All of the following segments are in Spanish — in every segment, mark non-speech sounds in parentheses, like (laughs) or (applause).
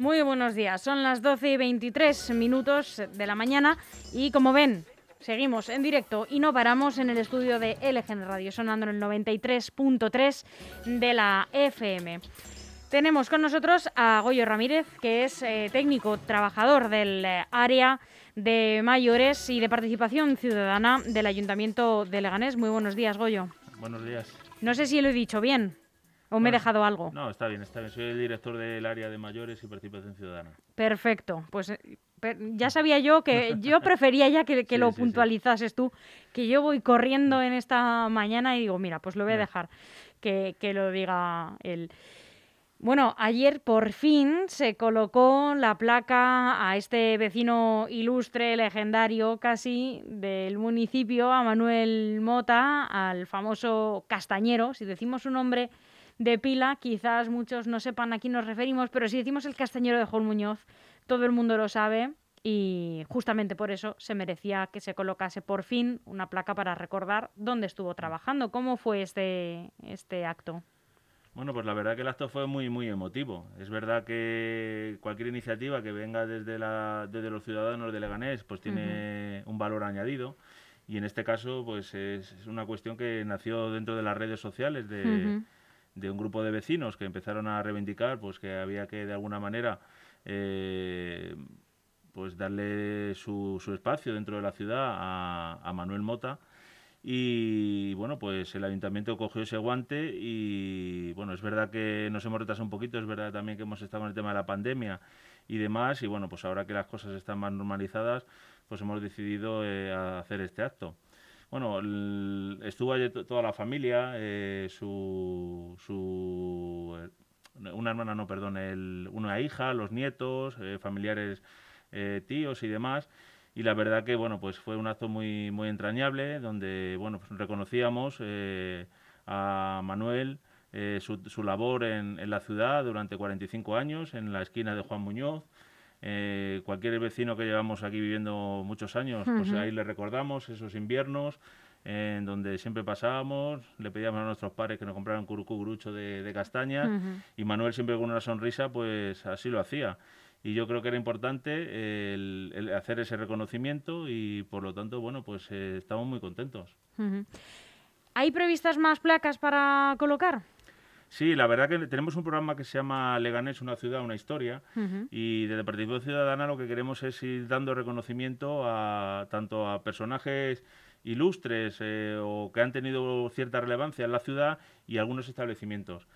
Muy buenos días, son las 12 y 23 minutos de la mañana y como ven, seguimos en directo y no paramos en el estudio de LGN Radio, sonando en el 93.3 de la FM. Tenemos con nosotros a Goyo Ramírez, que es eh, técnico trabajador del eh, área de mayores y de participación ciudadana del Ayuntamiento de Leganés. Muy buenos días, Goyo. Buenos días. No sé si lo he dicho bien. ¿O me he dejado algo? No, está bien, está bien. Soy el director del área de mayores y participación ciudadana. Perfecto. Pues eh, ya sabía yo que (laughs) yo prefería ya que, lo puntualizases tú, que yo voy corriendo en esta mañana y digo, mira, pues lo voy a dejar que, que lo diga él. Bueno, ayer por fin se colocó la placa a este vecino ilustre, legendario casi, del municipio, a Manuel Mota, al famoso castañero. Si decimos un nombre de pila, quizás muchos no sepan a quién nos referimos, pero si decimos el castañero de Juan Muñoz, todo el mundo lo sabe y justamente por eso se merecía que se colocase por fin una placa para recordar dónde estuvo trabajando. ¿Cómo fue este, este acto? Bueno, pues la verdad que el acto fue muy, muy emotivo. Es verdad que cualquier iniciativa que venga desde, la, desde los ciudadanos de Leganés pues tiene un valor añadido y en este caso pues es, una cuestión que nació dentro de las redes sociales de de un grupo de vecinos que empezaron a reivindicar pues que había que de alguna manera eh, pues darle su, su, espacio dentro de la ciudad a, Manuel Mota. Y bueno pues el ayuntamiento cogió ese guante y bueno es verdad que nos hemos retrasado un poquito es verdad también que hemos estado en el tema de la pandemia y demás y bueno pues ahora que las cosas están más normalizadas pues hemos decidido eh, hacer este acto bueno, estuvo allí toda la familia, eh, su, su, eh, una hermana, no, perdón, el, una hija, los nietos, eh, familiares, tíos y demás. Y la verdad que, bueno, pues fue un acto muy, muy entrañable, donde, bueno, pues reconocíamos a Manuel, su, su, labor en, en, la ciudad durante 45 años, en la esquina de Juan Muñoz, eh, cualquier vecino que llevamos aquí viviendo muchos años, pues ahí le recordamos esos inviernos en donde siempre pasábamos, le pedíamos a nuestros padres que nos compraran curucú grucho de, de castañas y Manuel siempre con una sonrisa pues así lo hacía. Y yo creo que era importante el, hacer ese reconocimiento y por lo tanto, bueno, pues eh, estamos muy contentos. ¿Hay previstas más placas para colocar? Sí, la verdad que tenemos un programa que se llama Leganés, una ciudad, una historia, y desde Partido Ciudadana lo que queremos es ir dando reconocimiento a tanto a personajes ilustres eh, o que han tenido cierta relevancia en la ciudad y algunos establecimientos.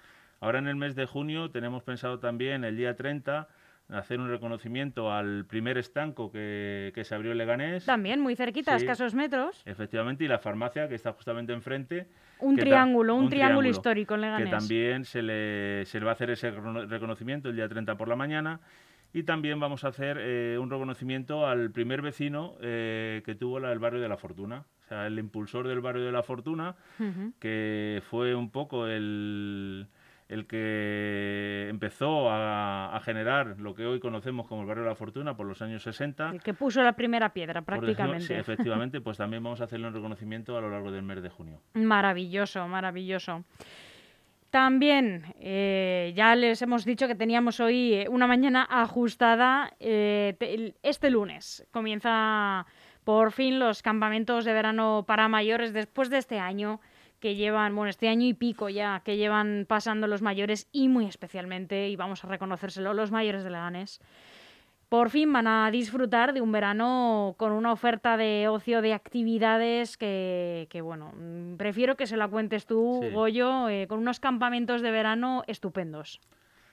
Ahora en el mes de junio tenemos pensado también el día 30 hacer un reconocimiento al primer estanco que, se abrió en Leganés. También, muy cerquita, escasos metros. Efectivamente, y la farmacia que está justamente enfrente. Un triángulo, un, triángulo, histórico en Leganés. Que también se le, se le va a hacer ese reconocimiento el día 30 por la mañana. Y también vamos a hacer eh, un reconocimiento al primer vecino eh, que tuvo el barrio de la Fortuna. O sea, el impulsor del barrio de la Fortuna, que fue un poco el el que empezó a, generar lo que hoy conocemos como el barrio de la Fortuna por los años 60. El que puso la primera piedra prácticamente. sí, efectivamente, (laughs) pues también vamos a hacerle un reconocimiento a lo largo del mes de junio. Maravilloso, maravilloso. También eh, ya les hemos dicho que teníamos hoy eh, una mañana ajustada. Eh, este lunes comienza por fin los campamentos de verano para mayores después de este año que llevan, bueno, este año y pico ya, que llevan pasando los mayores y muy especialmente, y vamos a reconocérselo, los mayores de Leganés. Por fin van a disfrutar de un verano con una oferta de ocio, de actividades que, que bueno, prefiero que se la cuentes tú, Goyo, eh, con unos campamentos de verano estupendos.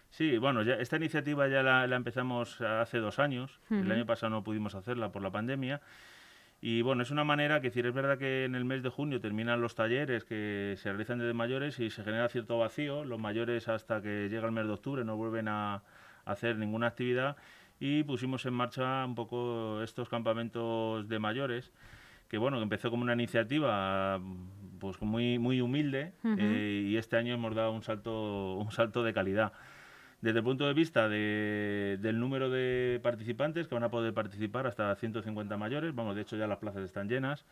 Sí, bueno, ya, esta iniciativa ya la, empezamos hace dos años. El año pasado no pudimos hacerla por la pandemia. Y bueno, es una manera que decir, es verdad que en el mes de junio terminan los talleres que se realizan desde mayores y se genera cierto vacío. Los mayores hasta que llega el mes de octubre no vuelven a, hacer ninguna actividad. Y pusimos en marcha un poco estos campamentos de mayores que bueno, empezó como una iniciativa pues muy muy humilde eh, y este año hemos dado un salto un salto de calidad desde el punto de vista del número de participantes que van a poder participar hasta 150 mayores, vamos, de hecho ya las plazas están llenas.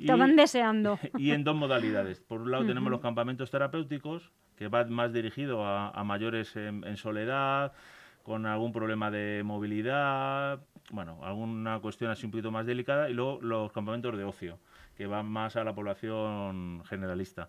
Estaban deseando. (laughs) Y en dos modalidades. Por un lado tenemos los campamentos terapéuticos, que va más dirigido a, mayores en, soledad, con algún problema de movilidad, bueno, alguna cuestión así un poquito más delicada, y luego los campamentos de ocio, que van más a la población generalista.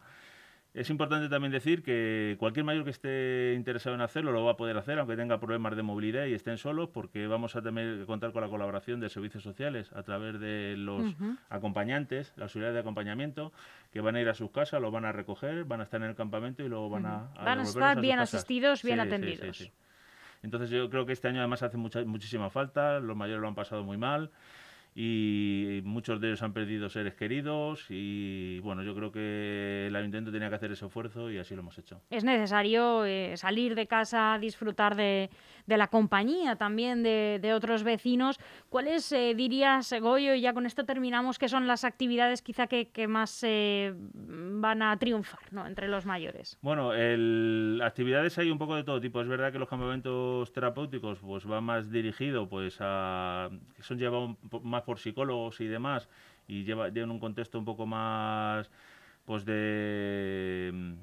Es importante también decir que cualquier mayor que esté interesado en hacerlo lo va a poder hacer, aunque tenga problemas de movilidad y estén solos, porque vamos a tener que contar con la colaboración de servicios sociales a través de los acompañantes, las unidades de acompañamiento, que van a ir a sus casas, lo van a recoger, van a estar en el campamento y luego van a... van a estar bien asistidos, bien atendidos. Entonces yo creo que este año además hace mucha, muchísima falta, los mayores lo han pasado muy mal y muchos de ellos han perdido seres queridos y bueno, yo creo que el ayuntamiento tenía que hacer ese esfuerzo y así lo hemos hecho. Es necesario eh, salir de casa, disfrutar de, de la compañía también de, otros vecinos. ¿Cuáles eh, dirías, Goyo, y ya con esto terminamos, que son las actividades quizá que, que más eh, van a triunfar ¿no? entre los mayores? Bueno, el, actividades hay un poco de todo tipo. Es verdad que los campamentos terapéuticos pues van más dirigidos pues a... son llevados más por psicólogos y demás y lleva, lleva un contexto un poco más pues de,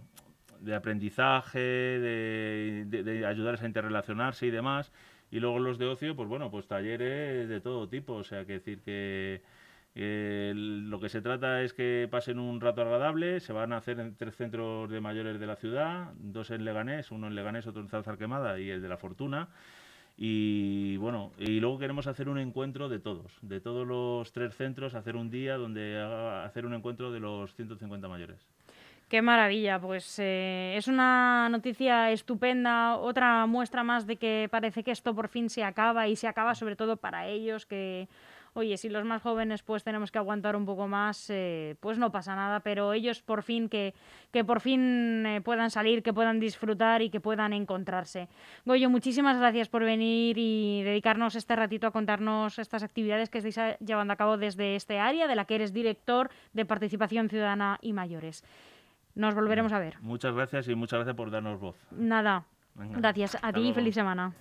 de aprendizaje, de, de, ayudarles a interrelacionarse y demás. Y luego los de ocio, pues bueno, pues talleres de todo tipo. O sea, que decir que lo que se trata es que pasen un rato agradable. Se van a hacer en tres centros de mayores de la ciudad, dos en Leganés, uno en Leganés, otro en Zalzar Quemada y el de la Fortuna. Y bueno, y luego queremos hacer un encuentro de todos, de todos los tres centros, hacer un día donde haga, hacer un encuentro de los 150 mayores. Qué maravilla, pues eh, es una noticia estupenda, otra muestra más de que parece que esto por fin se acaba y se acaba sobre todo para ellos que oye, si los más jóvenes pues tenemos que aguantar un poco más, eh, pues no pasa nada, pero ellos por fin que, que por fin eh, puedan salir, que puedan disfrutar y que puedan encontrarse. Goyo, muchísimas gracias por venir y dedicarnos este ratito a contarnos estas actividades que estáis llevando a cabo desde este área, de la que eres director de Participación Ciudadana y Mayores. Nos volveremos a ver. Muchas gracias y muchas gracias por darnos voz. Nada. Gracias a ti y feliz semana.